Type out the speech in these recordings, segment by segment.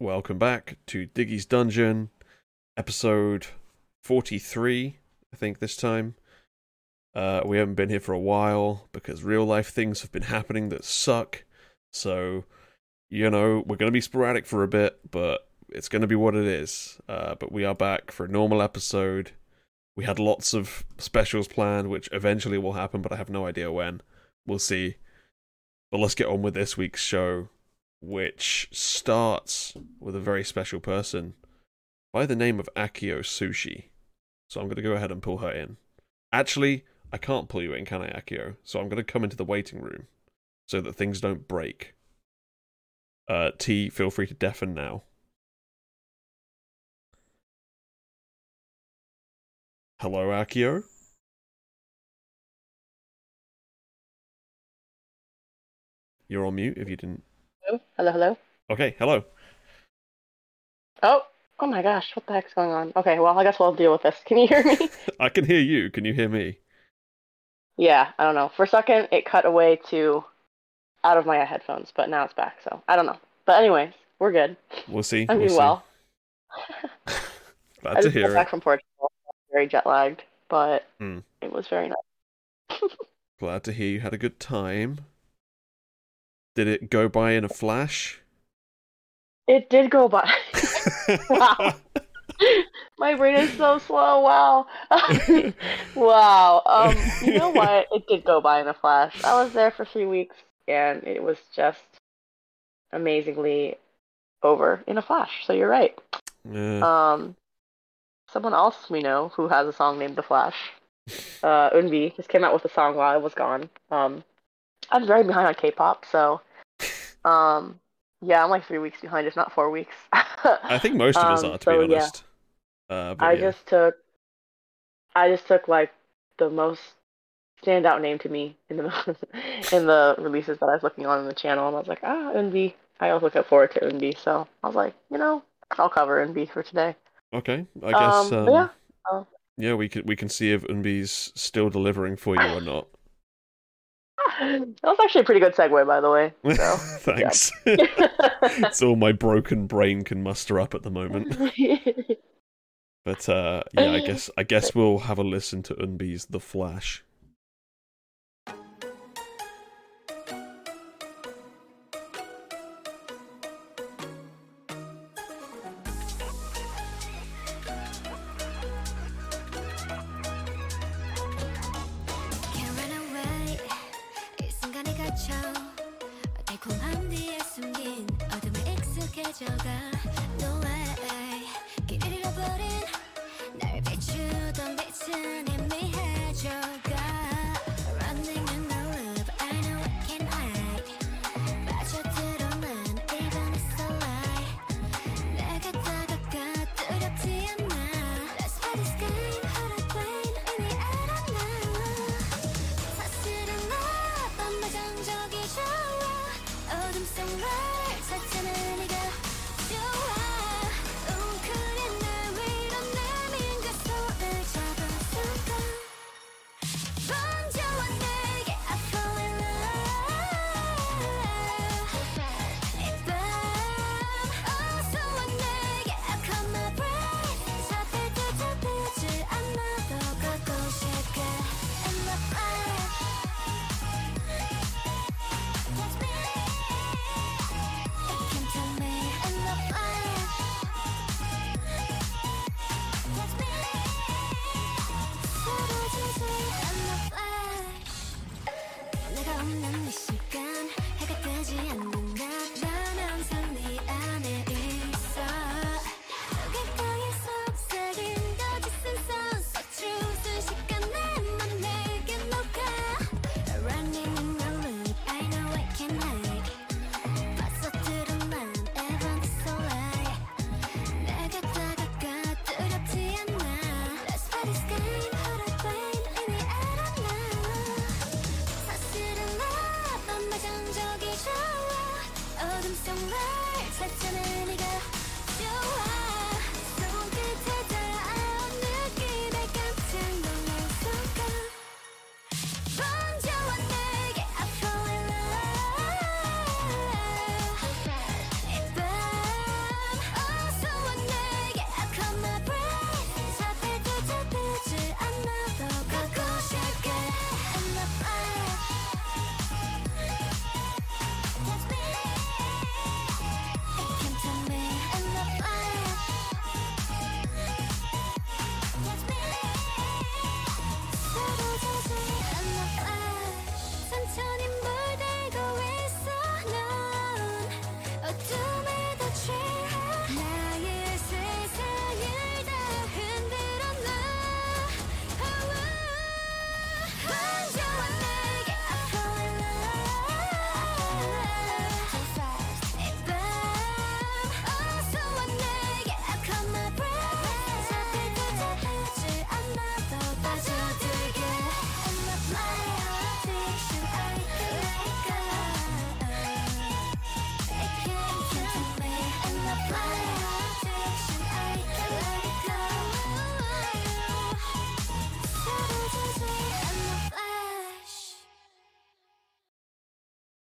welcome back to Diggy's Dungeon, episode 43, I think this time. Uh, we haven't been here for a while because real life things have been happening that suck. So, you know, we're going to be sporadic for a bit, but it's going to be what it is. Uh, but we are back for a normal episode. We had lots of specials planned, which eventually will happen, but I have no idea when. We'll see. But let's get on with this week's show, which starts with a very special person by the name of Accio Sushi. So I'm going to go ahead and pull her in. Actually, I can't pull you in, can I, Accio? So I'm going to come into the waiting room so that things don't break. Uh, Tea, feel free to deafen now. Hello, Accio? You're on mute if you didn't. Hello, hello, hello. Okay, hello. Oh, oh my gosh, what the heck's going on? Okay, well, I guess we'll deal with this. Can you hear me? I can hear you. Can you hear me? yeah, I don't know. For a second, it cut away to out of my headphones, but now it's back, so I don't know. But anyways, we're good. We'll see. I'm we'll doing well. Glad I to hear it. back from Portugal. Very jet lagged, but Hmm. it was very nice. Glad to hear you had a good time. Did it go by in a flash? It did go by. Wow. my brain is so slow. Wow. wow. Um, you know what? It did go by in a flash. I was there for three weeks, and it was just amazingly over in a flash. So you're right. Yeah. Um, someone else we know who has a song named The Flash, uh, Eunbi, just came out with a song while I was gone. Um, I'm very behind on K-pop, so um, yeah, I'm like three weeks behind, if not four weeks. I think most of us um, are, to so, be yeah. honest. Uh, but I yeah. just took, I just took like the most standout name to me in the in the releases that I was looking on in the channel, and I was like, ah, Eunbi. I always look forward to Eunbi, so I was like, you know, I'll cover Eunbi for today. Okay, I guess. um, Um, yeah, uh, yeah, we can we can see if Eunbi's still delivering for you or not. That was actually a pretty good segue, by the way. So. Thanks. it's all my broken brain can muster up at the moment. But uh, yeah, I guess I guess we'll have a listen to Eunbi's The Flash.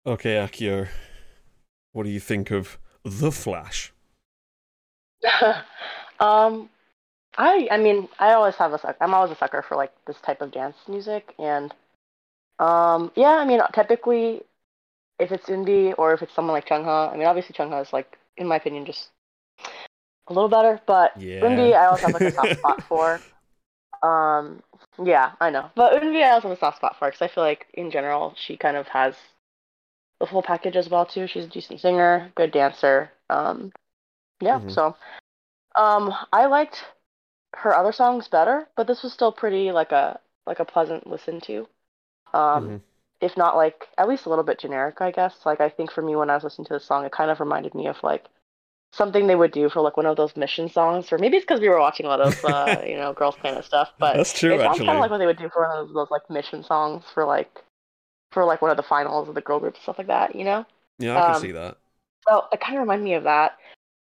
Okay, Accio, what do you think of The Flash? um, I I mean I always have a suck. I'm always a sucker for like this type of dance music, and um, yeah, I mean typically if it's Eunbi or if it's someone like Chungha, I mean obviously Chungha is like in my opinion just a little better, but Yeah. Eunbi I also have like a soft spot for. Um, yeah, I know, but Eunbi I also have a soft spot for because I feel like in general she kind of has the full package as well too. She's a decent singer, good dancer. Um, yeah, Mhm. so um, I liked her other songs better, but this was still pretty like a like a pleasant listen to. Um, Mhm. if not like at least a little bit generic, I guess. Like I think for me when I was listening to this song, it kind of reminded me of like something they would do for like one of those mission songs, or maybe it's because we were watching a lot of uh, you know Girls Planet stuff. But That's true, it sounds kind of like what they would do for one of those, those like mission songs for like for like one of the finals of the girl group stuff like that. You know. Yeah, I can um, see that. So it kind of reminded me of that.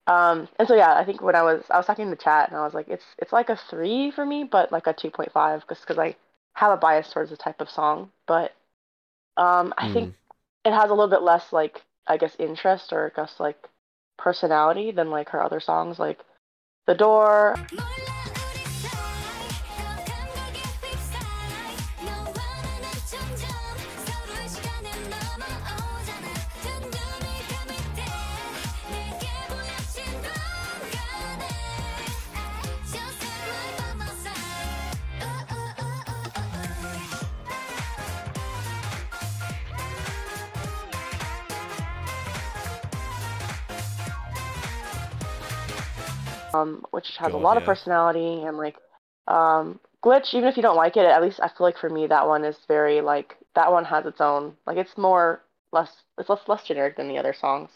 Um, and so yeah, I think when I was I was talking in the chat and I was like, it's it's like a three for me, but like a two point five, just because I have a bias towards the type of song. But um, I think it has a little bit less like I guess interest or I guess like personality than like her other songs, like The Door. Um, which has God, a lot of personality and like um, glitch. Even if you don't like it, at least I feel like for me that one is very like that one has its own like it's more less it's less less generic than the other songs.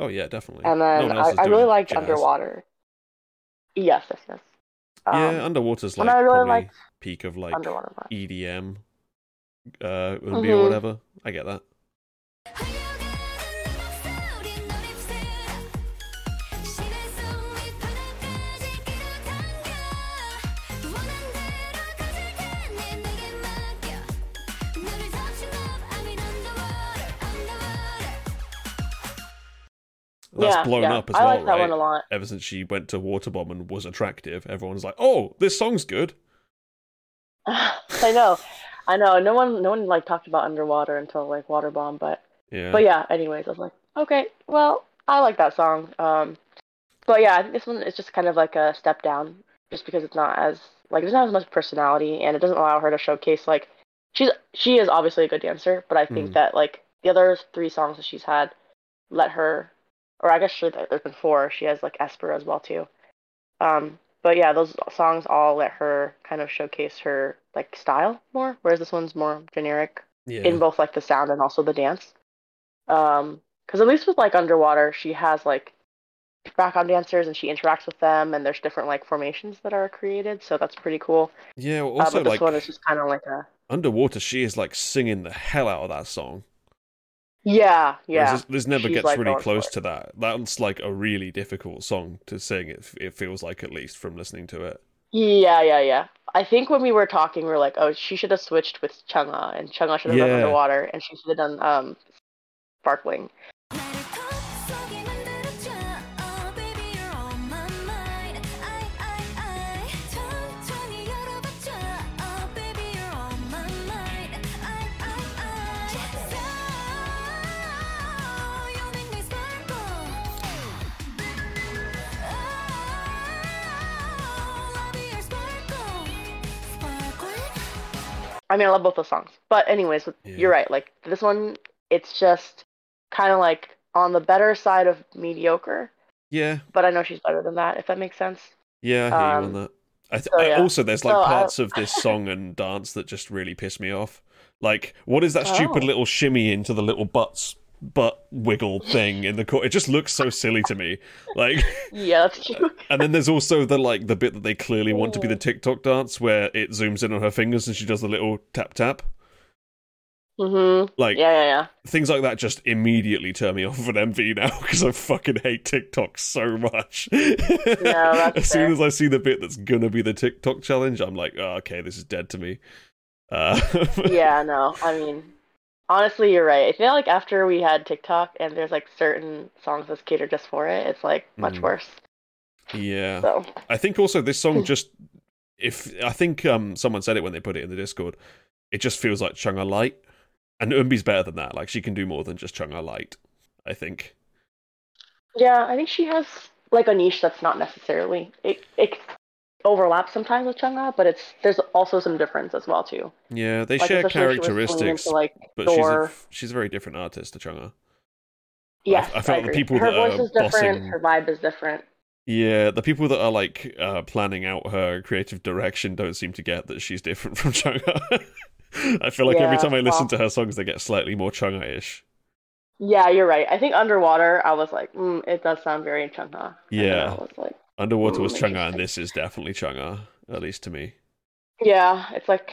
Oh yeah, definitely. And then else I, I really liked jazz. Underwater. Yes, yes, yes. Um, yeah, Underwater's like I really peak of like EDM, uh, Mhm. or whatever. I get that. That's yeah, blown yeah. up as I well, like that right? one a lot. Ever since she went to Waterbomb and was attractive, everyone's like, "Oh, this song's good." I know, I know. No one, no one like talked about Underwater until like Waterbomb, but Yeah. but yeah. Anyways, I was like, okay, well, I like that song. Um, but yeah, I think this one is just kind of like a step down, just because it's not as like there's not as much personality, and it doesn't allow her to showcase like she's she is obviously a good dancer, but I think Mhm. that like the other three songs that she's had let her, or I guess sure there's been four. She has like Esper as well too. Um, but yeah, those songs all let her kind of showcase her like style more, whereas this one's more generic yeah. in both like the sound and also the dance. Um, because at least with like Underwater, she has like background dancers and she interacts with them, and there's different like formations that are created, so that's pretty cool. yeah. well, Uh, Also, but this like one is just kind of like a Underwater, she is like singing the hell out of that song. Yeah, yeah. This, this never She's, gets like, really close to that. That's like a really difficult song to sing. It it feels like at least from listening to it. Yeah, yeah, yeah. I think when we were talking, we are like, oh, she should have switched with Chungha, and Chungha should have done Yeah. Underwater, and she should have done um, Sparkling. I mean, I love both those songs. But anyways, Yeah. you're right. Like this one, it's just kind of like on the better side of mediocre. Yeah, But I know she's better than that. If that makes sense. yeah, I hear you on Um, that. I th- so, I- also, there's like So, parts of this song and dance that just really piss me off. Like, what is that stupid Oh. little shimmy into the little butts butt wiggle thing in the court. It just looks so silly to me. Like, Yeah, that's true. and then there's also the like the bit that they clearly want to be the TikTok dance where it zooms in on her fingers and she does the little tap tap. Mm-hmm. Like Yeah, yeah, yeah. things like that just immediately turn me off of an MV now because I fucking hate TikTok so much. that's as soon fair. as I see the bit that's gonna be the TikTok challenge, I'm like, oh, okay, this is dead to me. Uh, yeah, no. I mean, honestly, you're right. I feel like after we had TikTok and there's like certain songs that's catered just for it, it's like much Mm. worse. yeah. So I think also this song just if I think um someone said it when they put it in the Discord, it just feels like Chungha light. And Eunbi's better than that. Like she can do more than just Chungha light, I think. yeah, I think she has like a niche that's not necessarily it. It overlaps sometimes with Chungha, but it's there's also some difference as well too. Yeah, they Like, share characteristics, into, like but she's a, she's a very different artist to Chungha. Yes, I felt the people her that are voice is different. bossing- Her vibe is different. Yeah, the people that are like uh, planning out her creative direction don't seem to get that she's different from Chungha. I feel like every time I listen well- to her songs, they get slightly more Chungha-ish. Yeah, you're right. I think underwater, I was like, mm, it does sound very Chungha. And Yeah. I was like, Underwater was Chungha, and this is definitely Chungha, at least to me. yeah, it's like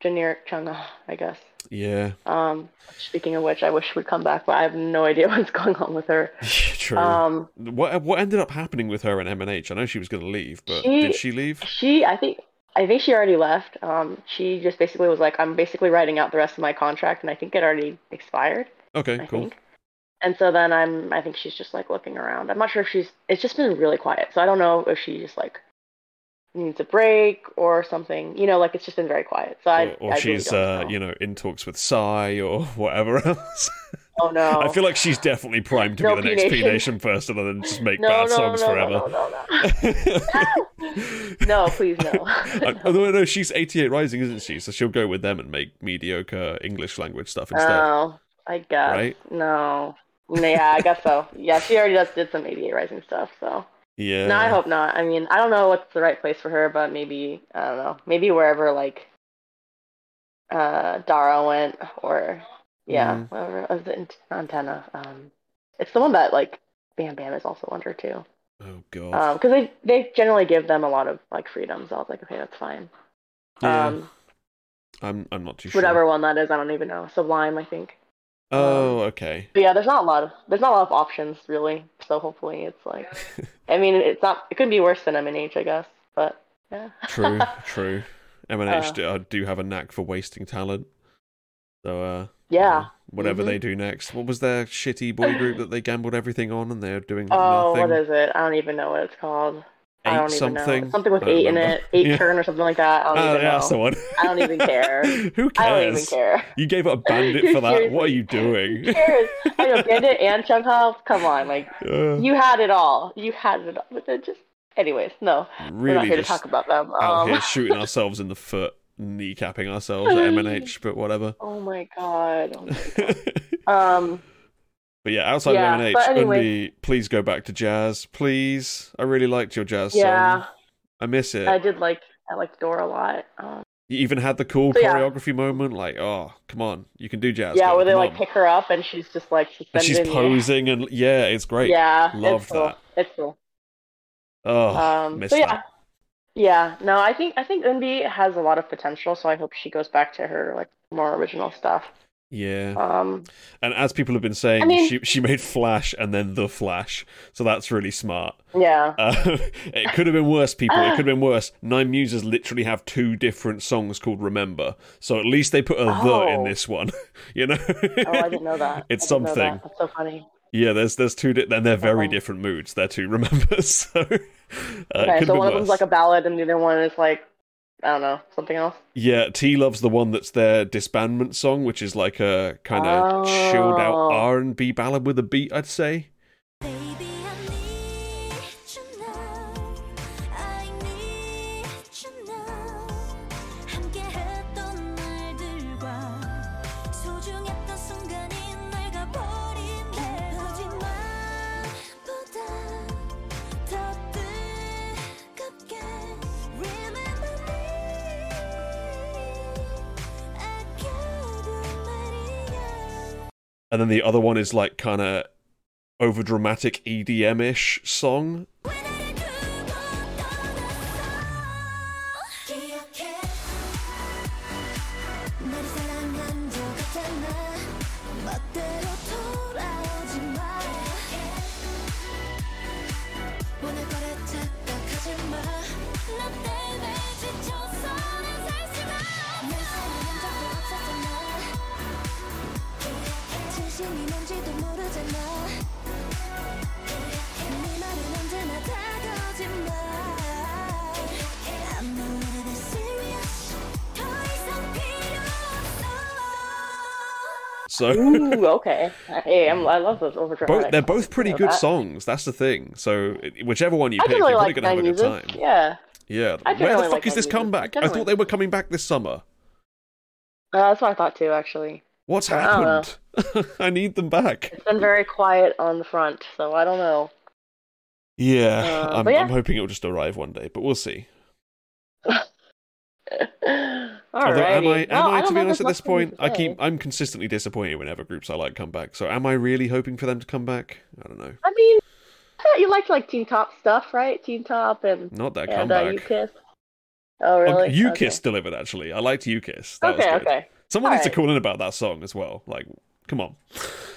generic Chungha, I guess. Yeah, Um, speaking of which, I wish would come back, but I have no idea what's going on with her. true. Um, what what ended up happening with her and MNH? I know she was going to leave, but She- did she leave? she, I think, I think she already left. Um, she just basically was like, I'm basically writing out the rest of my contract, and I think it already expired. Okay, I cool. think. And so then I'm, I think she's just like looking around. I'm not sure if she's. It's just been really quiet, so I don't know if she just like needs a break or something. You know, like it's just been very quiet. So I, or or I she's, really uh, know. you know, in talks with Psy or whatever else. oh no. I feel like she's definitely primed to No, be the next P P Nation. Person and then just make no, bad no, songs no, forever. No, no, no, no. no, please no. Uh, Although no, she's 88 Rising, isn't she? So she'll go with them and make mediocre English language stuff instead. Oh, I guess. Right? No. Yeah, I guess so. Yeah, she already does did some 88 Rising stuff, so. yeah. No, I hope not. I mean, I don't know what's the right place for her, but maybe I don't know. Maybe wherever like uh Dara went, or yeah, Mhm. whatever. Uh, the antenna. Um, it's the one that like Bam Bam is also under too. Oh god. Um, because they they generally give them a lot of like freedoms. So I was like, okay, that's fine. yeah. Um, I'm I'm not too sure. whatever one that is, I don't even know. Sublime, I think. Oh, okay. But yeah, there's not a lot of there's not a lot of options really. So hopefully it's like, I mean, it's not. It could be worse than MNH, I guess. But yeah. True, true. MNH Uh, do, uh, do have a knack for wasting talent. So, uh, Yeah. whatever Mhm. they do next. What was their shitty boy group that they gambled everything on and they're doing Oh, nothing? what is it? I don't even know what it's called. I Eight don't even something? know. Something with eight in it, eight Yeah. turn or something like that. I don't Oh, even yeah, know. that's the one. I don't even care. Who cares? I don't even care. You gave up a BVNDIT for that. What are you doing? Who cares? I know BVNDIT and Chunghao. Come on, like Uh, you had it all. You had it all. But then just, anyways, no, we're not really here to talk about them. out Um, here shooting ourselves in the foot, kneecapping ourselves at MNH, but whatever. oh my god. Oh my god. Um. But yeah, outside Yeah, of MNH, anyway. Eunbi, please go back to jazz, please. I really liked your jazz Yeah, song. I miss it. I did like I liked Dora a lot. Um, You even had the cool So, yeah. choreography moment, like, oh, come on, you can do jazz. yeah, girl, where they like on. pick her up and she's just like and she's posing, and yeah, it's great. Yeah, Love it's cool. that. It's cool. Oh, Um, so yeah, that. yeah. No, I think I think Eunbi has a lot of potential. So I hope she goes back to her like more original stuff. Yeah, Um, and as people have been saying, I mean- she she made Flash and then the Flash, so that's really smart. yeah, Uh, it could have been worse, people. It could have been worse. Nine Muses literally have two different songs called "Remember," so at least they put a "the" in Oh. this one. You know, oh, I didn't know that. It's I didn't know something. that. That's so funny. Yeah, there's there's two, di- and they're very Oh. different moods. They're two remembers, so uh, Okay, so one of them's like a ballad, and the other one is like I don't know something else. Yeah, Tea loves the one that's their disbandment song, which is like a kind of chilled out Oh. R and B ballad with a beat. I'd say. Baby, and then the other one is like kind of over dramatic EDM ish song. So Ooh, okay. Hey, I'm, I love those over both, they're both pretty good songs. That's the thing. So whichever one you pick, really you're probably like gonna have a good music. time. Yeah, Yeah. Where the really fuck like is this music. comeback? I thought they were coming back this summer. uh, that's what I thought too. Actually, What's I know. happened? I need them back. it's been very quiet on the front, so I don't know. Yeah, Uh, I'm, yeah. I'm hoping it'll just arrive one day, but we'll see. Alrighty. Although, am I, am Well, I, to be honest, at this there's much more point, I keep, I'm consistently disappointed whenever groups I like come back. So, am I really hoping for them to come back? I don't know. I mean, you like like Teen Top stuff, right? Teen Top and Not that and uh, comeback. U-KISS. Oh really? You Okay. Kiss delivered actually. I liked U-KISS. That Okay, okay. Someone needs to call in about that song as well. Like, come on.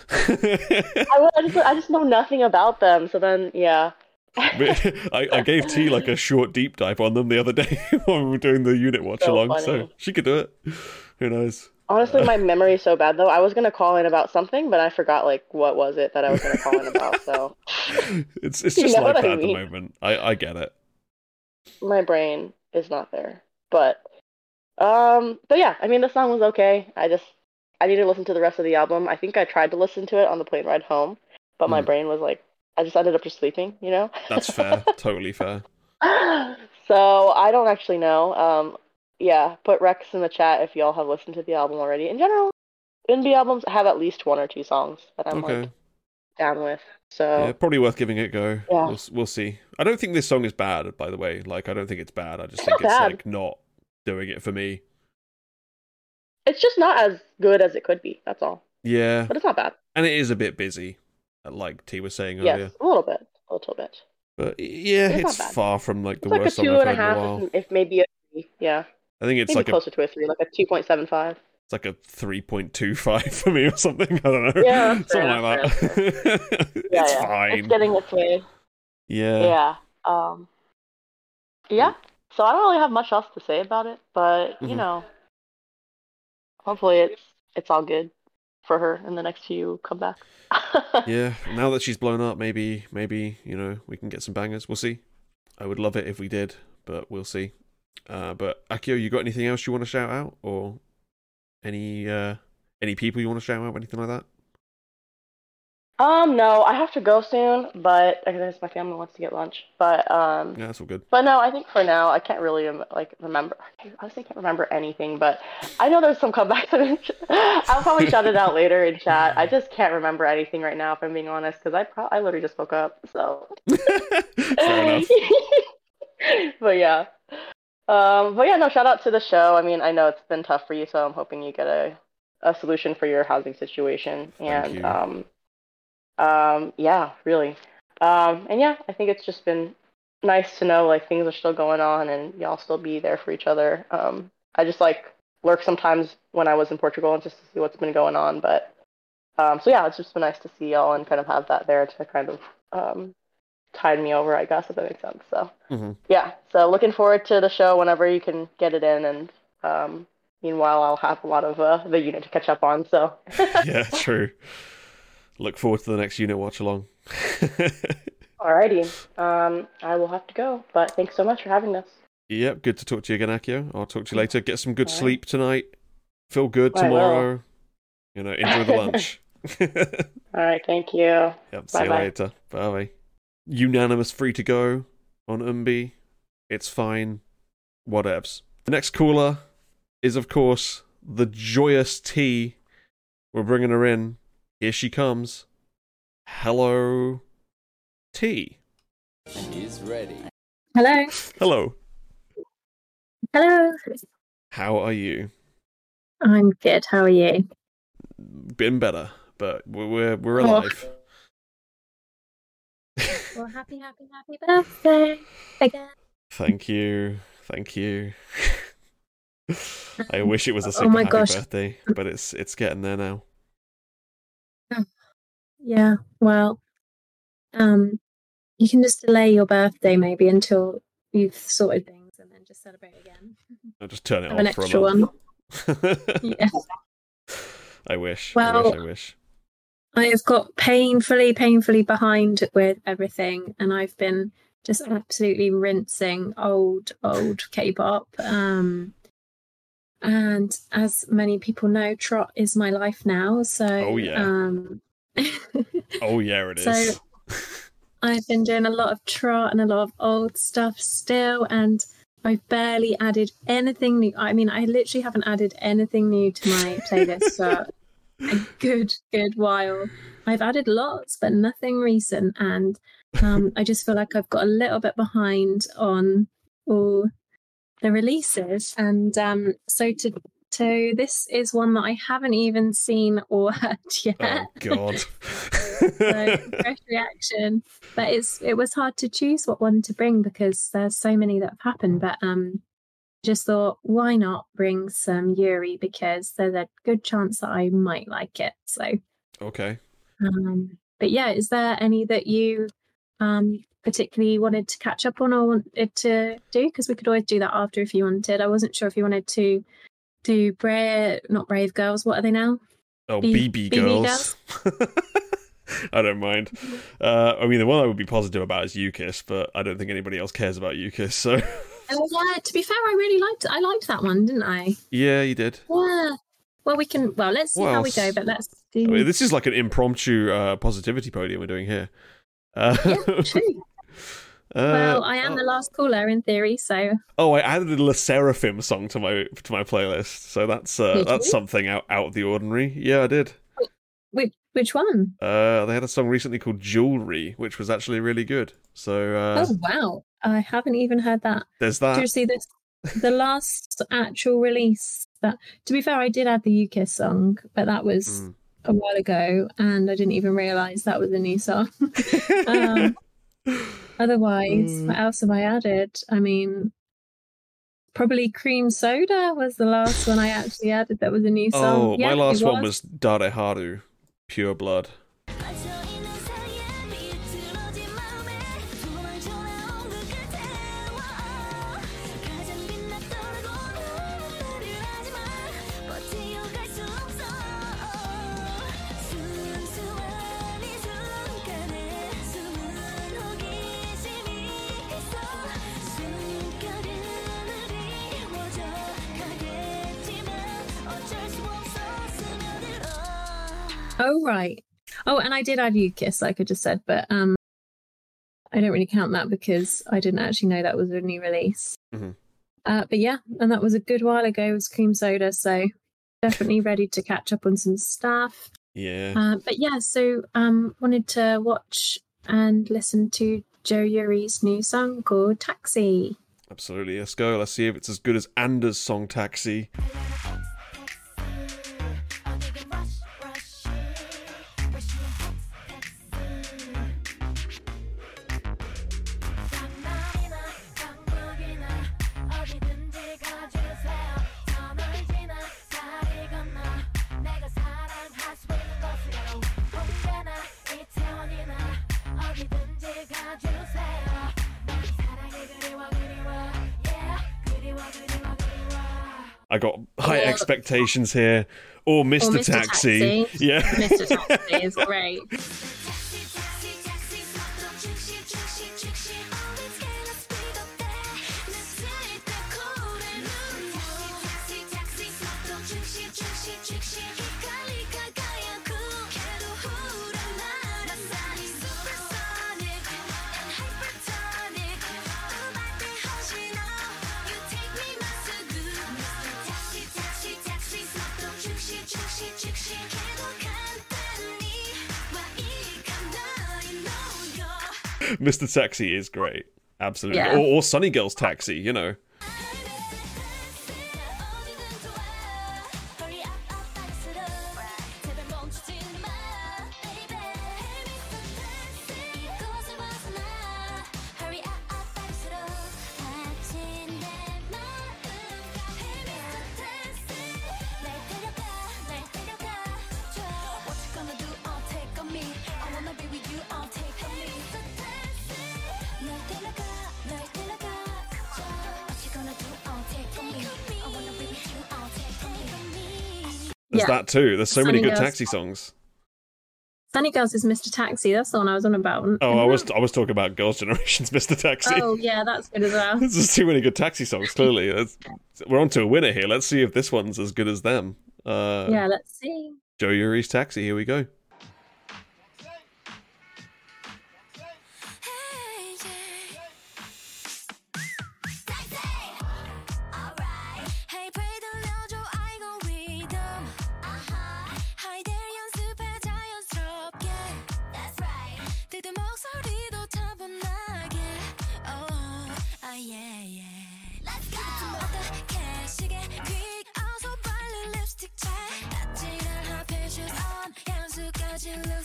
I, I just I just know nothing about them, so then yeah. I, I gave Tea like a short deep dive on them the other day when we were doing the unit watch So along, so she could do it. Who knows? Honestly, my memory is so bad though. I was gonna call in about something, but I forgot like what was it that I was gonna call in about. So It's it's You just know like that I at the moment. I, I get it. my brain is not there. But um, but yeah, I mean the song was okay. I just I need to listen to the rest of the album. I think I tried to listen to it on the plane ride home, but my Hmm. brain was like I just ended up just sleeping. You know. That's fair. totally fair. so I don't actually know. Um, yeah, put Rex in the chat if y'all have listened to the album already. In general, Eunbi albums have at least one or two songs that I'm Okay. like down with. So Yeah, probably worth giving it a go. Yeah. We'll, we'll see. I don't think this song is bad, by the way. Like, I don't think it's bad. I just It's think it's bad. like not doing it for me. it's just not as good as it could be. That's all. Yeah, But it's not bad. and it is a bit busy, like Tea was saying earlier. Yes, a little bit, a little bit. But yeah, It's it's far from like the It's like a worst two and a a half, if, if maybe a three. Yeah, I think it's maybe like a closer to a three, like a two point seven five. it's like a three point two five for me or something. I don't know. Yeah, fair something like that. Yeah, it's yeah. fine. It's getting its way. Yeah. Yeah. Um. Yeah. So I don't really have much else to say about it, but you Mhm. know, hopefully it's it's all good for her in the next few comebacks. Yeah, now that she's blown up, maybe maybe you know we can get some bangers. We'll see. I would love it if we did, but we'll see. Uh, but Accio, you got anything else you want to shout out, or any uh, any people you want to shout out, anything like that? Um, no, I have to go soon, but I guess my family wants to get lunch. But um, Yeah, that's all good. but no, I think for now I can't really um, like remember. I honestly can't remember anything, but I know there's some comebacks. I'll probably shout it out later in chat. I just can't remember anything right now, if I'm being honest, because I pro- I literally just woke up. So but yeah. Um, but yeah, no, shout out to the show. I mean, I know it's been tough for you, so I'm hoping you get a, a solution for your housing situation. Thank And you. um, um, yeah, really. Um, and yeah, I think it's just been nice to know like things are still going on and y'all still be there for each other. Um, I just like lurk sometimes when I was in Portugal and just to see what's been going on. But um, so yeah, it's just been nice to see y'all and kind of have that there to kind of um, tide me over, I guess, if that makes sense. So Mhm. yeah, so looking forward to the show whenever you can get it in, and um, meanwhile, I'll have a lot of uh, the unit to catch up on. So yeah, true. Look forward to the next unit watch along. alrighty, um, I will have to go, but thanks so much for having us. yep, good to talk to you again, Accio. I'll talk to you later. Get some good All right. sleep tonight. Feel good tomorrow. You know, enjoy the lunch. All right, thank you. Yep, see you later. Bye bye. Unanimous free to go on Eunbi. It's fine. Whatevs. The next caller is, of course, the joyous Tea. We're bringing her in. Here she comes. Hello, Tea. She's ready. Hello. Hello. Hello. How are you? I'm good. How are you? Been better. but we're we're, we're Oh. alive. Well, happy, happy, happy birthday again. Thank you, thank you. I wish it was a Oh my happy gosh. birthday, but it's it's getting there now. Yeah, well, um, you can just delay your birthday maybe until you've sorted things and then just celebrate again. I'll just turn it Have an off for extra a one. month. Yeah. I wish. I Well- wish. I wish. I have got painfully, painfully behind with everything, and I've been just absolutely rinsing old, old K-pop. Um, and as many people know, trot is my life now. So, Oh, yeah. um, Oh yeah, it is. So- I've been doing a lot of trot and a lot of old stuff still, and I've barely added anything new. I mean, I literally haven't added anything new to my playlist for a good, good while. I've added lots, but nothing recent, and um, I just feel like I've got a little bit behind on all the releases, and um, so to. So this is one that I haven't even seen or heard yet oh god. so fresh reaction but it's it was hard to choose what one to bring because there's so many that have happened but um just thought why not bring some yuri because there's a good chance that i might like it so okay. um but yeah is there any that you um particularly wanted to catch up on or wanted to do because we could always do that after if you wanted i wasn't sure if you wanted to do brave not brave girls what are they now Oh, B- BB, BB girls. I don't mind. Uh, I mean, the one I would be positive about is U-KISS, but I don't think anybody else cares about U-KISS. So Oh yeah, to be fair, I really liked I liked that one, didn't I? yeah, you did. Yeah. Well, we can. Well, let's see What how we go. But let's do. I mean, this is like an impromptu uh, positivity podium we're doing here. Uh, yeah, true. uh, well, I am oh, the last caller in theory, so Oh, I added a Le Sserafim song to my to my playlist, so that's uh, that's you? something out out of the ordinary. Yeah, I did. which which one? Uh, they had a song recently called Jewelry, which was actually really good. So uh, oh wow, I haven't even heard that. there's Do that. you see this? The last actual release that, to be fair, I did add the U-KISS song, but that was Mm. a while ago, and I didn't even realize that was a new song. um, Otherwise, Mm. what else have I added? I mean, probably cream soda was the last one I actually added that was a new song. oh, Yeah, my last one was Dare Haru, Pure Blood. Right. Oh, and I did add U-KISS, like I just said, but um, I don't really count that because I didn't actually know that was a new release. Mhm. Uh, but yeah, and that was a good while ago. It was cream soda, so definitely ready to catch up on some stuff. Yeah. Uh, but yeah, so um, wanted to watch and listen to Jo Yuri's new song called Taxi. Absolutely. Let's go. Let's see if it's as good as Anders' song Taxi. Expectations here. Or Mr. Mr. Taxi. Taxi. Yeah. Mr. Taxi is great. Mr. Taxi is great. Absolutely. Yeah. Or, or Sunny Girl's Taxi, you know. There's Yeah. that too. There's so many good Girls. taxi songs. Sunny Girls is Mr. Taxi. That's the one I was on about. Oh, I was I was talking about Girls' Generation's Mr. Taxi. Oh yeah, that's good as well. There's too many good taxi songs. Clearly, we're on to a winner here. Let's see if this one's as good as them. Uh, yeah, let's see. Jo Yuri's Taxi. Here we go.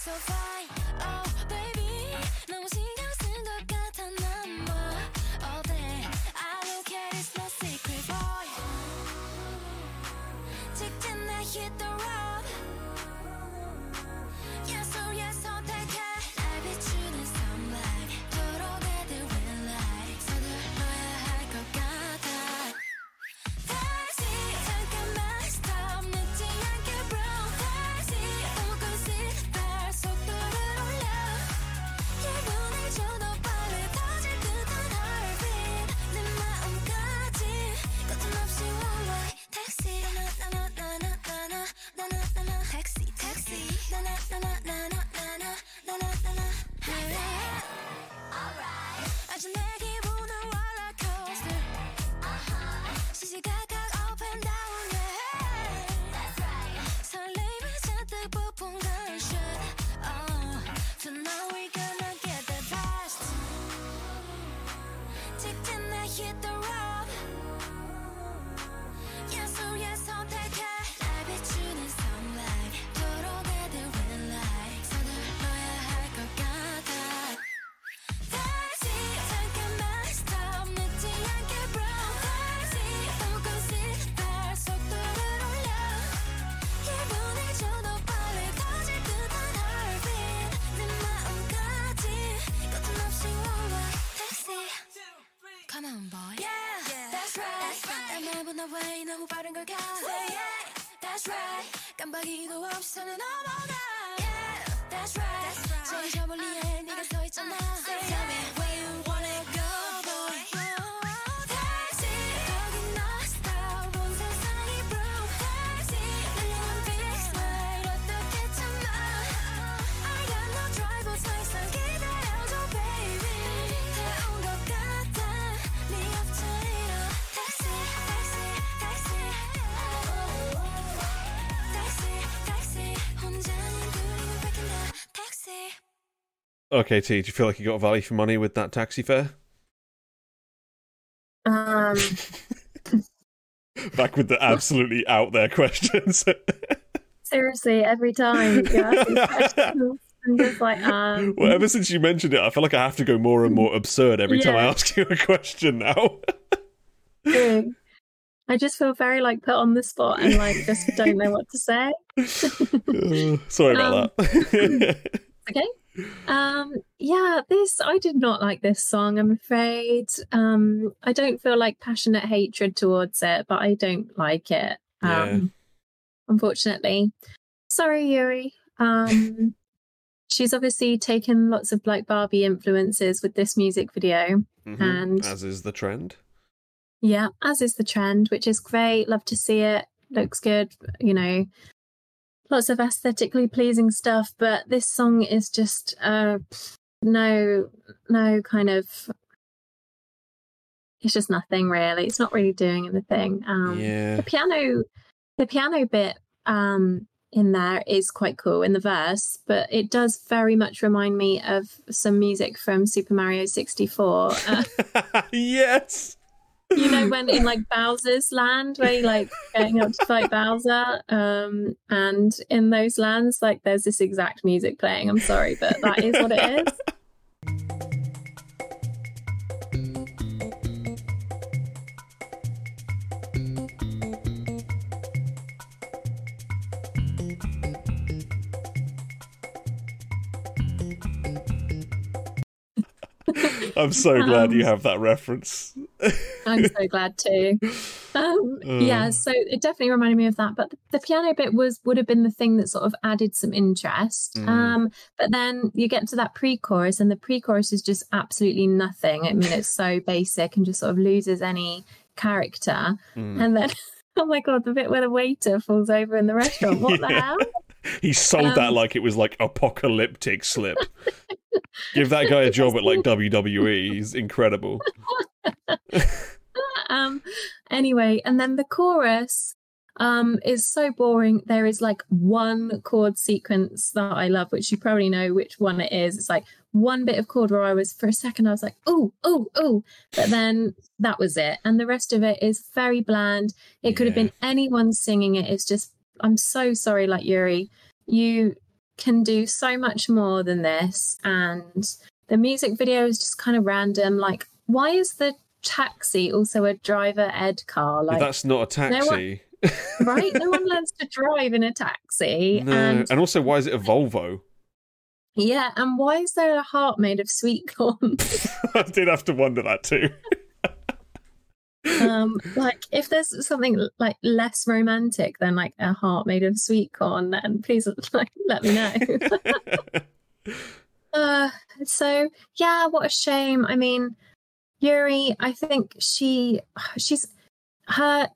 So fine. tick tick Okay, Tea. Do you feel like you got value for money with that taxi fare? Um, Back with the absolutely out there questions. seriously, every time you ask these questions, I'm just like, um, well, ever since you mentioned it, I feel like I have to go more and more absurd every time I ask you a question now. I just feel very like put on the spot and like just don't know what to say. Uh, sorry about that. Okay. Um yeah, this I did not like this song, I'm afraid. Um I don't feel like passionate hatred towards it, but I don't like it. Yeah. Um unfortunately. Sorry, Yuri. Um she's obviously taken lots of like Barbie influences with this music video. Mhm. and- As is the trend. Yeah, as is the trend, which is great. Love to see it. Looks good, you know. Lots of aesthetically pleasing stuff, but this song is just uh no no kind of it's just nothing really. It's not really doing anything. Um yeah. the piano the piano bit um in there is quite cool in the verse, but it does very much remind me of some music from Super Mario 64. Uh, yes. You know when in like Bowser's land where you like going up to fight Bowser um and in those lands like there's this exact music playing I'm sorry but that is what it is I'm so glad you have that reference. I'm so glad too. Um, yeah, Uh. so it definitely reminded me of that. But the, the piano bit was would have been the thing that sort of added some interest. Mm. Um, but then you get to that pre-chorus, and the pre-chorus is just absolutely nothing. I mean, it's so basic and just sort of loses any character. Mm. And then, oh my god, the bit where the waiter falls over in the restaurant. What the hell? He sold that Um, like it was like apocalyptic slip. Give that guy a job at like WWE. He's incredible. um anyway and then the chorus um is so boring. There is like one chord sequence that i love which you probably know which one it is. It's like one bit of chord where i was for a second i was like oh oh oh but then that was it. And the rest of it is very bland. It could have been anyone singing it. It's just i'm so sorry like yuri. You can do so much more than this. And the music video is just kind of random like why is the taxi also a driver ed car like That's not a No one- taxi. right no one learns to drive in a taxi No. and And also, why is it a Volvo? yeah and why is there a heart made of sweet corn I did have to wonder that too. um like if there's something like less romantic than like a heart made of sweet corn then please like let me know uh so yeah what a shame i mean yuri i think she she's her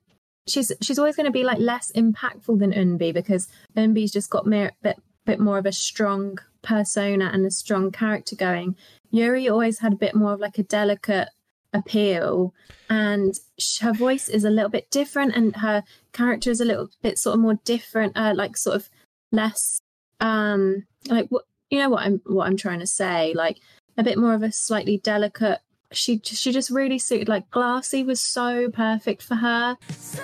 she's she's always going to be like less impactful than Eunbi because Eunbi's just got a bit bit more of a strong persona and a strong character going. Yuri always had a bit more of like a delicate appeal and her voice is a little bit different and her character is a little bit sort of more different uh, like sort of less um like what you know what i'm what i'm trying to say? Like a bit more of a slightly delicate she she just really suited like glassy was so perfect for her. So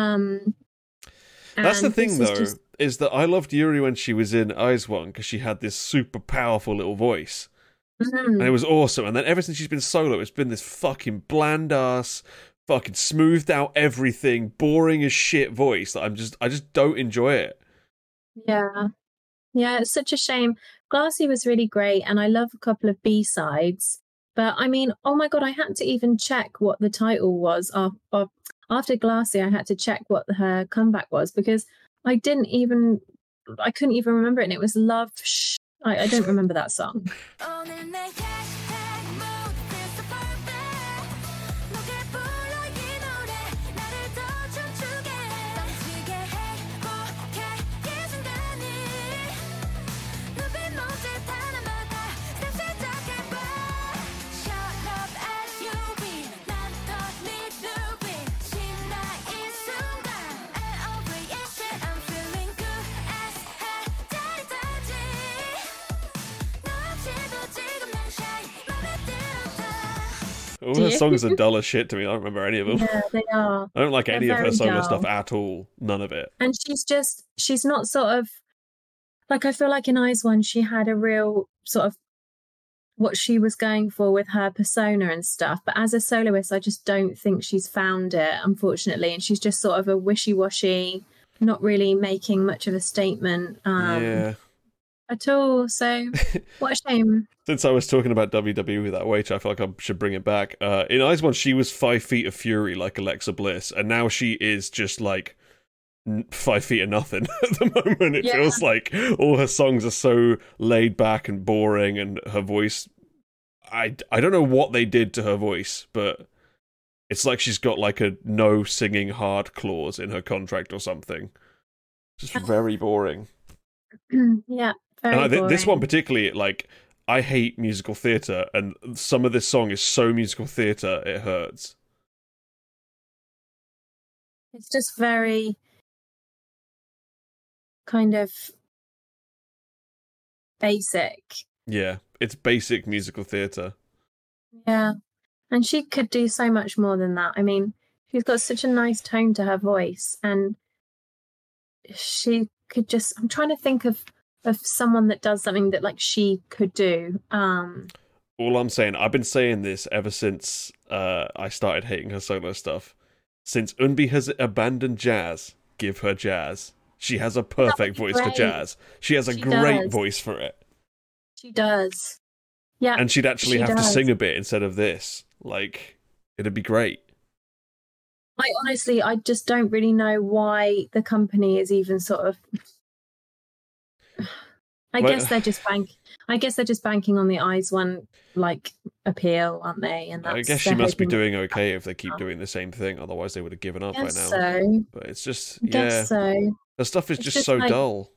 um That's the thing, though, is just- is that I loved Yuri when she was in IZ*ONE because she had this super powerful little voice. Mhm. and it was awesome. And then ever since she's been solo, it's been this fucking bland ass, fucking smoothed out everything, boring as shit voice that I'm just, I just don't enjoy it. Yeah. Yeah, it's such a shame. Glassy was really great, and I love a couple of B sides. But I mean, oh my god, I had to even check what the title was of, of after Glassy. I had to check what her comeback was because I didn't even, I couldn't even remember it. And it was Love. Sh- I, I don't remember that song. All her songs are dull as shit to me. I don't remember any of them. Yeah, they are. I don't like They're any of her solo dull. stuff at all. None of it. and she's just she's not sort of like I feel like in IZ*ONE she had a real sort of what she was going for with her persona and stuff. But as a soloist, I just don't think she's found it, unfortunately. And she's just sort of a wishy-washy, not really making much of a statement um, yeah. At all. So what a shame. Since I was talking about WWE that waiter, I feel like I should bring it back. Uh, in IZ*ONE, she was five feet of fury like Alexa Bliss, and now she is just like five feet of nothing at the moment. It Yeah. feels like all her songs are so laid back and boring, and her voice. I, I don't know what they did to her voice, but it's like she's got like a no singing hard clause in her contract or something. Just very boring. yeah, very And I, thi- this one particularly, like, I hate musical theatre, and some of this song is so musical theatre, it hurts. It's just very kind of basic. Yeah, it's basic musical theatre. Yeah. And she could do so much more than that. I mean, She's got such a nice tone to her voice, and she could just. I'm trying to think of of someone that does something that like she could do. Um, All I'm saying, I've been saying this ever since uh, I started hating her solo stuff. Since Eunbi has abandoned jazz, give her jazz. She has a perfect voice for jazz. She has a She great does. voice for it. she does. Yeah, And she'd actually She have to sing a bit instead of this. Like, it'd be great. I honestly, I just don't really know why the company is even sort of. I Well- guess they're just bank. I guess they're just banking on the IZ*ONE like appeal, aren't they? And that's, I guess she must be doing okay if they keep doing the same thing. Otherwise, they would have given up by now. So. But it's just, I yeah, Guess so. her stuff is It's just, just so like- dull.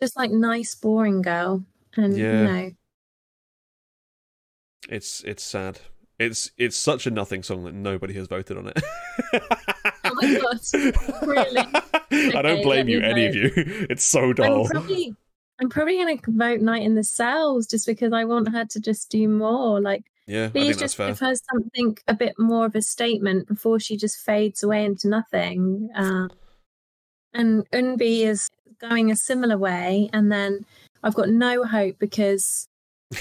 Just like nice, boring girl, and Yeah. you know, It's it's sad. It's it's such a nothing song that nobody has voted on it. My God, really? I don't Okay, blame you, any of you. It's so I'm dull. probably, I'm probably gonna vote Night in the Cells just because I want her to just do more. Like, Yeah, I please think that's just fair. give her something a bit more of a statement before she just fades away into nothing. Uh, and Eunbi is going a similar way, and then I've got no hope because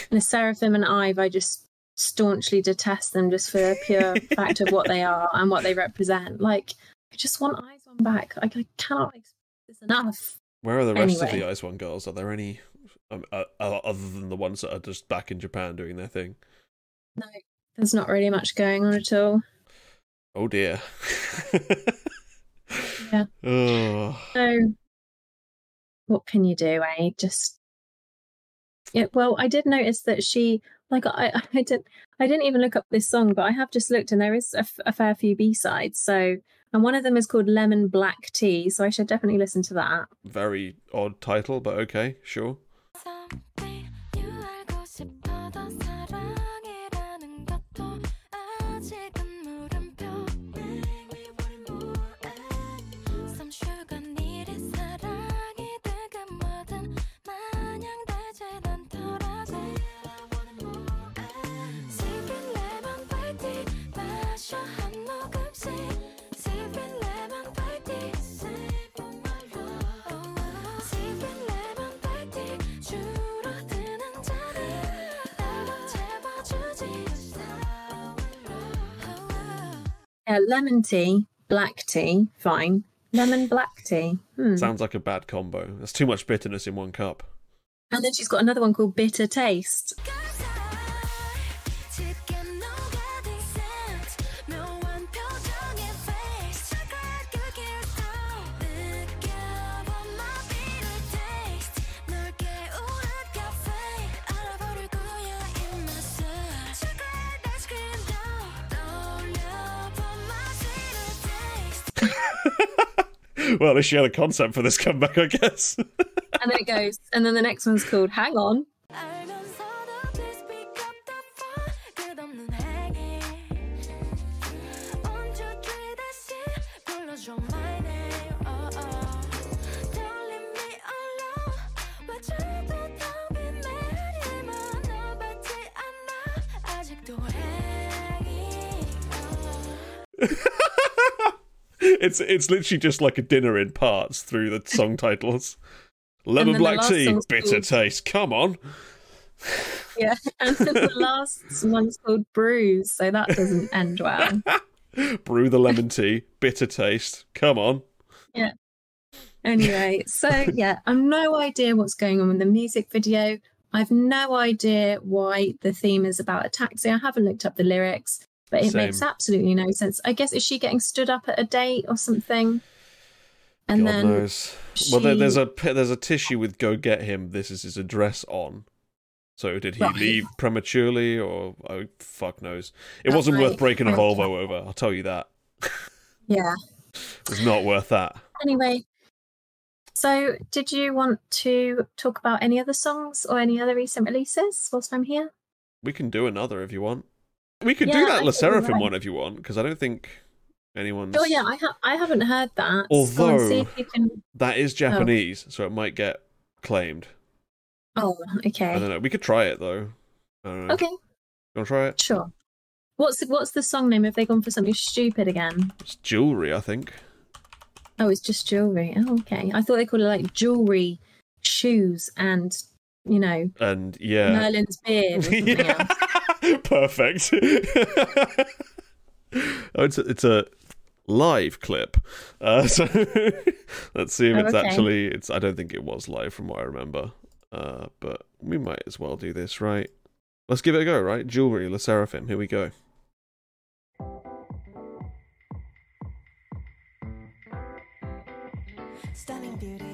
the Sserafim and Ive, I just staunchly detest them just for the pure fact of what they are and what they represent. Like, I just want IZ*ONE back. Like, I cannot express this enough. Where are the rest of the IZ*ONE girls? Are there any um, uh, uh, other than the ones that are just back in Japan doing their thing? No, there's not really much going on at all. Oh dear. Yeah. Oh. So, what can you do, eh? Just yeah. Well, I did notice that she, like, I, I didn't, I didn't even look up this song, but I have just looked, and there is a, f- a fair few B sides. So, and one of them is called Lemon Black Tea. So I should definitely listen to that. Very odd title, but okay, sure. Something Yeah, lemon tea, black tea, fine. Lemon black tea. Hmm. Sounds like a bad combo. That's too much bitterness in one cup. And then she's got another one called Bitter Taste. well, at least she had a concept for this comeback, I guess. And then it goes, and then the next one's called Hang On. It's it's literally just like a dinner in parts through the song titles. Lemon black tea, bitter called- taste. Come on. Yeah. And then the last one's called Bruise, so that doesn't end well. Brew the lemon tea, bitter taste. Come on. Yeah. Anyway, so yeah, I've no idea what's going on with the music video. I've no idea why the theme is about a taxi. I haven't looked up the lyrics, but it makes absolutely no sense. I guess is she getting stood up at a date or something? And God then knows. Well, there, there's a there's a tissue with "Go get him." This is his address on. So did he Right. leave prematurely, or oh, fuck knows? It That wasn't worth breaking a Volvo over. I'll tell you that. yeah. It's not worth that. Anyway, so did you want to talk about any other songs or any other recent releases whilst I'm here? We can do another if you want. We could do that Le Sserafim right. one if you want, because I don't think anyone's. Oh yeah, I ha- I haven't heard that. Although- see if you can. That is Japanese, so it might get claimed. Oh, okay. I don't know. We could try it though. I don't know. okay, You want to try it? sure. What's what's the song name? Have they gone for something stupid again? It's jewelry, I think. Oh, it's just jewelry. Oh, okay. I thought they called it like jewelry, shoes, and you know And yeah. Merlin's beard or. Perfect. oh, it's a, it's a live clip. Uh, so let's see if Oh, it's okay. actually. It's. I don't think it was live from what I remember. Uh, but we might as well do this, right? Let's give it a go, right? Jewelry, Le Sserafim. Here we go. Stunning beauty.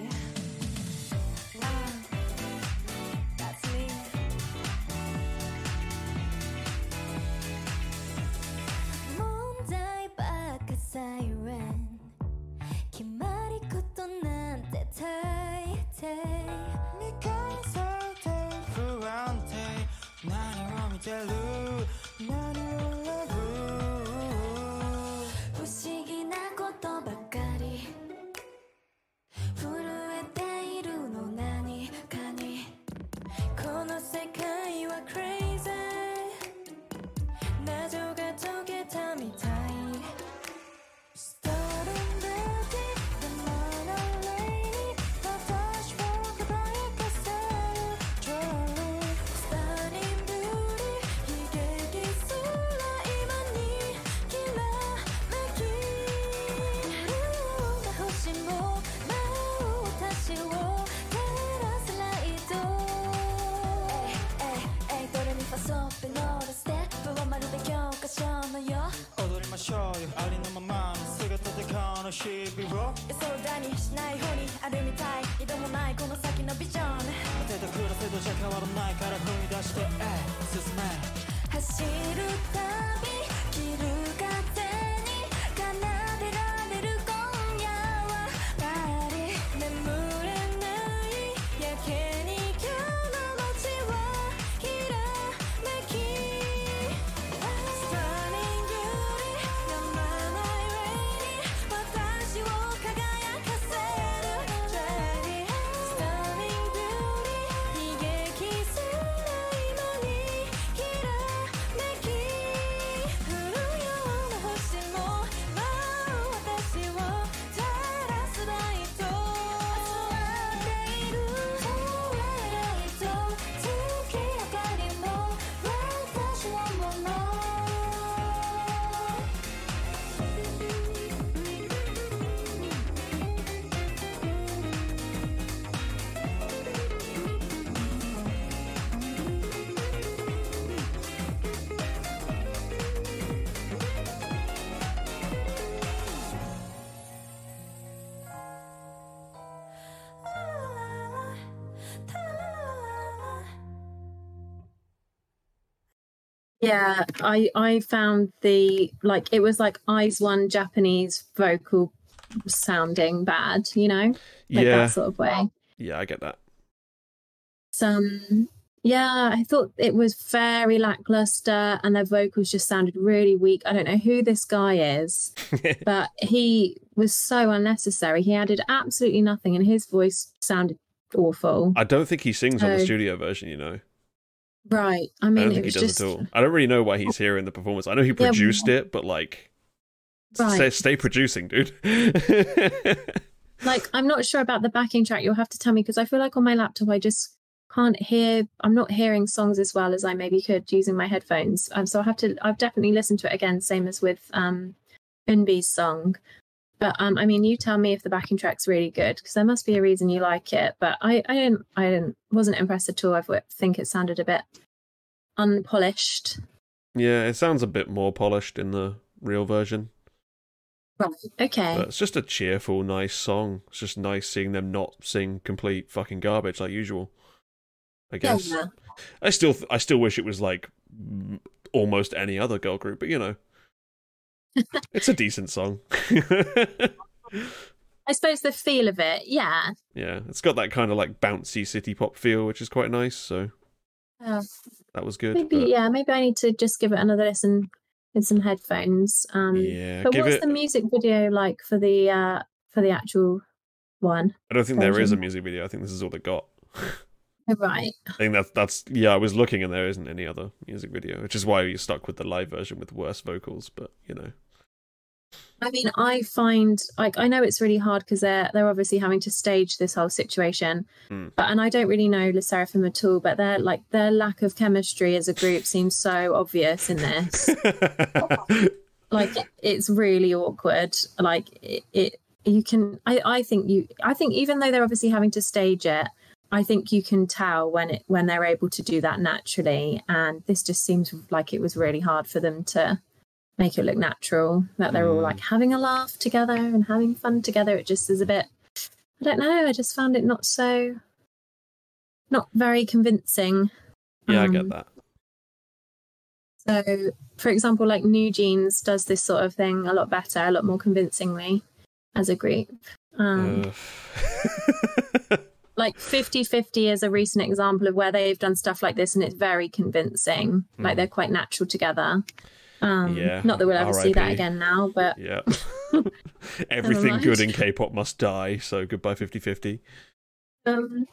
jealous. しいダニ急がにしない方にあるみたい。Yeah, I I found the like it was like IZ*ONE Japanese vocal sounding bad, you know, like yeah, that sort of way. yeah, I get that. Some yeah, I thought it was very lackluster, and their vocals just sounded really weak. I don't know who this guy is, but he was so unnecessary. He added absolutely nothing, and his voice sounded awful. I don't think he sings on the studio version. You know, Right? I I mean, don't it think he does just at all. I don't really know why he's here in the performance. I know he produced it, but like, Right. stay, stay producing, dude. like i'm not sure about the backing track you'll have to tell me because i feel like on my laptop i just can't hear i'm not hearing songs as well as i maybe could using my headphones um, so i have to i've definitely listened to it again same as with um Eunbi's song but um i mean you tell me if the backing track's really good because there must be a reason you like it but i i didn't i didn't wasn't impressed at all I think it sounded a bit unpolished yeah, it sounds a bit more polished in the real version. right okay But it's just a cheerful, nice song. It's just nice seeing them not sing complete fucking garbage like usual. I guess. yeah. I still, th- I still wish it was like almost any other girl group, but you know, it's a decent song. i suppose the feel of it yeah yeah, it's got that kind of like bouncy city pop feel, which is quite nice. So Uh, that was good. Maybe but yeah, maybe I need to just give it another listen in some headphones. Um yeah, but what's it. the music video like for the uh for the actual one? I don't think there is a music video. I think this is all they got. Right. I think that's that's yeah. I was looking and there isn't any other music video, which is why you're stuck with the live version with worse vocals. But you know, I mean, I find like I know it's really hard because they're they're obviously having to stage this whole situation, Hmm. but and I don't really know Le Sserafim at all, but their like their lack of chemistry as a group seems so obvious in this. like it's really awkward. Like it, it you can I I think you I think even though they're obviously having to stage it, I think you can tell when it when they're able to do that naturally. And this just seems like it was really hard for them to make it look natural. That they're all Mm. like having a laugh together and having fun together. It just is a bit I don't know, I just found it not so not very convincing. yeah, I Um, get that. So, for example, like NewJeans does this sort of thing a lot better, a lot more convincingly as a group. Um, like 50 50 is a recent example of where they've done stuff like this and it's very convincing. Like Hmm. they're quite natural together. Um, Yeah, Not that we'll ever see that again now, but yeah. Everything good in K-pop must die. So goodbye, 50-50. Um,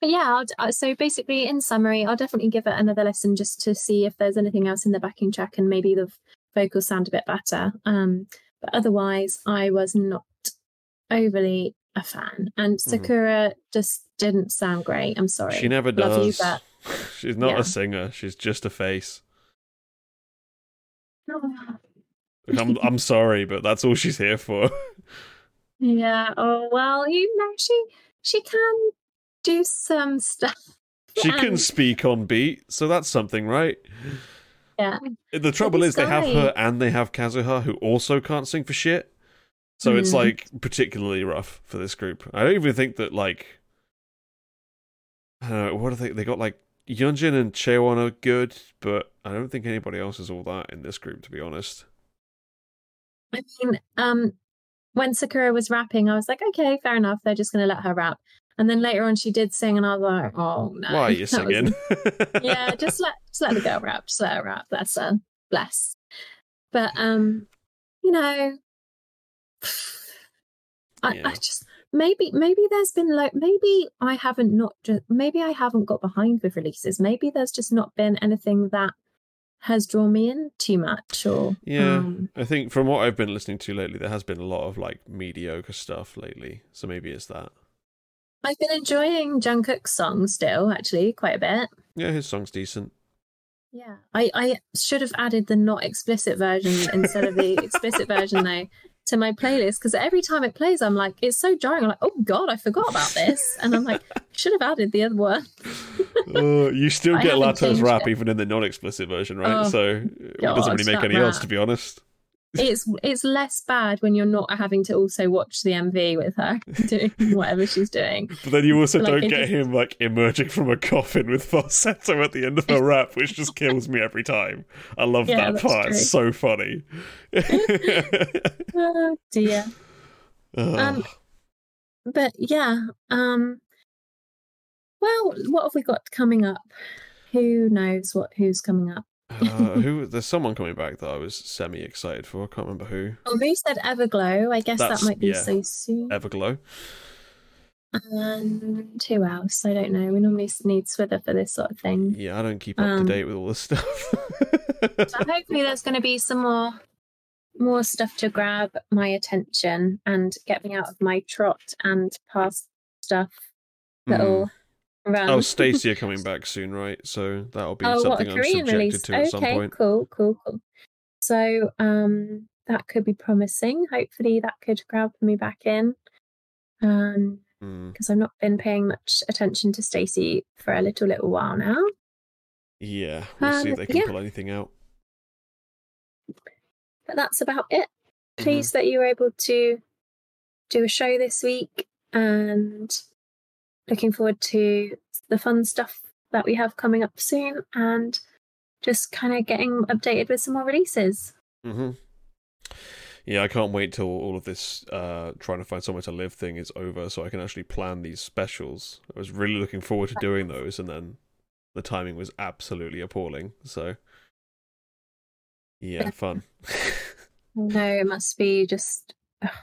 but yeah, I'll, uh, so basically, in summary, I'll definitely give it another listen just to see if there's anything else in the backing track and maybe the vocals sound a bit better. Um, but otherwise, I was not overly a fan, and Sakura just didn't sound great. I'm sorry. She never does. you, but She's not Yeah. a singer. She's just a face. I'm I'm sorry, but that's all she's here for. yeah. Oh well, you know she she can do some stuff. She can speak on beat, so that's something, right? Yeah. The trouble is they have her and they have Kazuha who also can't sing for shit. So it's Mhm. like particularly rough for this group. I don't even think that like I don't know, what do they they got like Yunjin and Chaewon are good, but I don't think anybody else is all that in this group to be honest. I mean, um, when Sakura was rapping, I was like, okay, fair enough. They're just going to let her rap. And then later on, she did sing, and I was like, oh no. Why are you that was- singing? yeah, just let just let the girl rap. Just let her rap. Bless her. Bless. But um, you know, I, Yeah. I just maybe maybe there's been like maybe I haven't not just maybe I haven't got behind with releases. Maybe there's just not been anything that has drawn me in too much. Or Yeah. um, I think from what I've been listening to lately, there has been a lot of like mediocre stuff lately. So maybe it's that. I've been enjoying Jungkook's song still, actually, quite a bit. Yeah, his song's decent. Yeah, I, I should have added the not explicit version instead of the explicit version though to my playlist because every time it plays, I'm like, it's so jarring. I'm like, oh god, I forgot about this, and I'm like, should have added the other one. Uh, you still get Latto's rap it. even in the non-explicit version, right? Oh, so it doesn't really make any odds, to be honest. It's it's less bad when you're not having to also watch the MV with her doing whatever she's doing. But then you also Like, don't get just- him like emerging from a coffin with falsetto at the end of her rap, which just kills me every time. I love Yeah, that part. It's so funny. Oh dear. Um, but yeah um well what have we got coming up who knows what who's coming up Uh, who? There's someone coming back that I was semi excited for. I can't remember who. oh who said everglow i guess That's- that might be yeah. so soon Everglow. and who else i don't know we normally need swither for this sort of thing Yeah, I don't keep up Um, to date with all this stuff. so hopefully there's going to be some more more stuff to grab my attention and get me out of my trot and past stuff that'll run oh, STAYC are coming back soon, right? So that'll be oh, what something a I'm subjected release. to at some point. cool, cool, cool. So um, that could be promising. Hopefully, that could grab me back in. Um, Mm, because I've not been paying much attention to STAYC for a little little while now. yeah, we'll see if Um, they can yeah. pull anything out. But that's about it. Mm-hmm. Pleased that you were able to do a show this week, and looking forward to the fun stuff that we have coming up soon, and just kind of getting updated with some more releases. hmm Yeah, I can't wait till all of this uh, trying to find somewhere to live thing is over, so I can actually plan these specials. I was really looking forward to doing those, and then the timing was absolutely appalling. So, yeah, fun. No, it must be just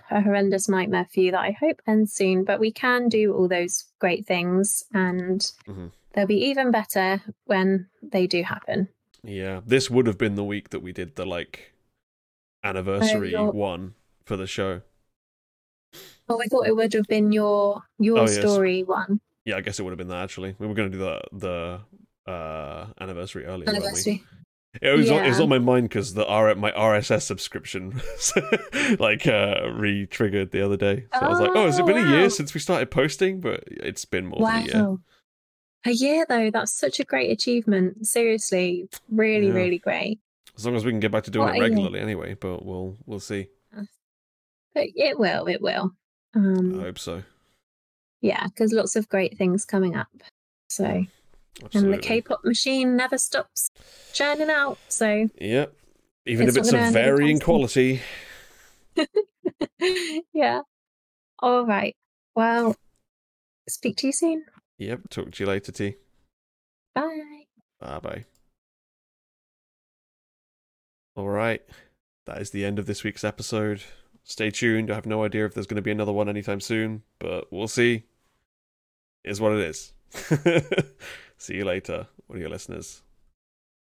a horrendous nightmare for you that I hope ends soon. But we can do all those great things, and mm-hmm. they'll be even better when they do happen. Yeah, this would have been the week that we did the like anniversary Oh, one for the show. Oh, I thought it would have been your your Oh, yes. story one Yeah, I guess it would have been that actually. We were going to do the the uh anniversary earlier. weren't we? anniversary. It was on, it was on my mind because the R my RSS subscription like uh re-triggered the other day. So I was like, oh, has it Oh, been a year since we started posting? But it's been more than a year. A year though, that's such a great achievement. Seriously, really, Yeah. really great. As long as we can get back to doing What it regularly, anyway. But we'll we'll see. But it will, it will. Um, I hope so. yeah, because lots of great things coming up. So, and the K-pop machine never stops churning out. So, yeah, Even if it's of varying quality. yeah. All right. Well, speak to you soon. Yep. Talk to you later, Tea. Bye. Bye bye. All right. That is the end of this week's episode. Stay tuned. I have no idea if there's going to be another one anytime soon, but we'll see. Is what it is. see you later, audio listeners.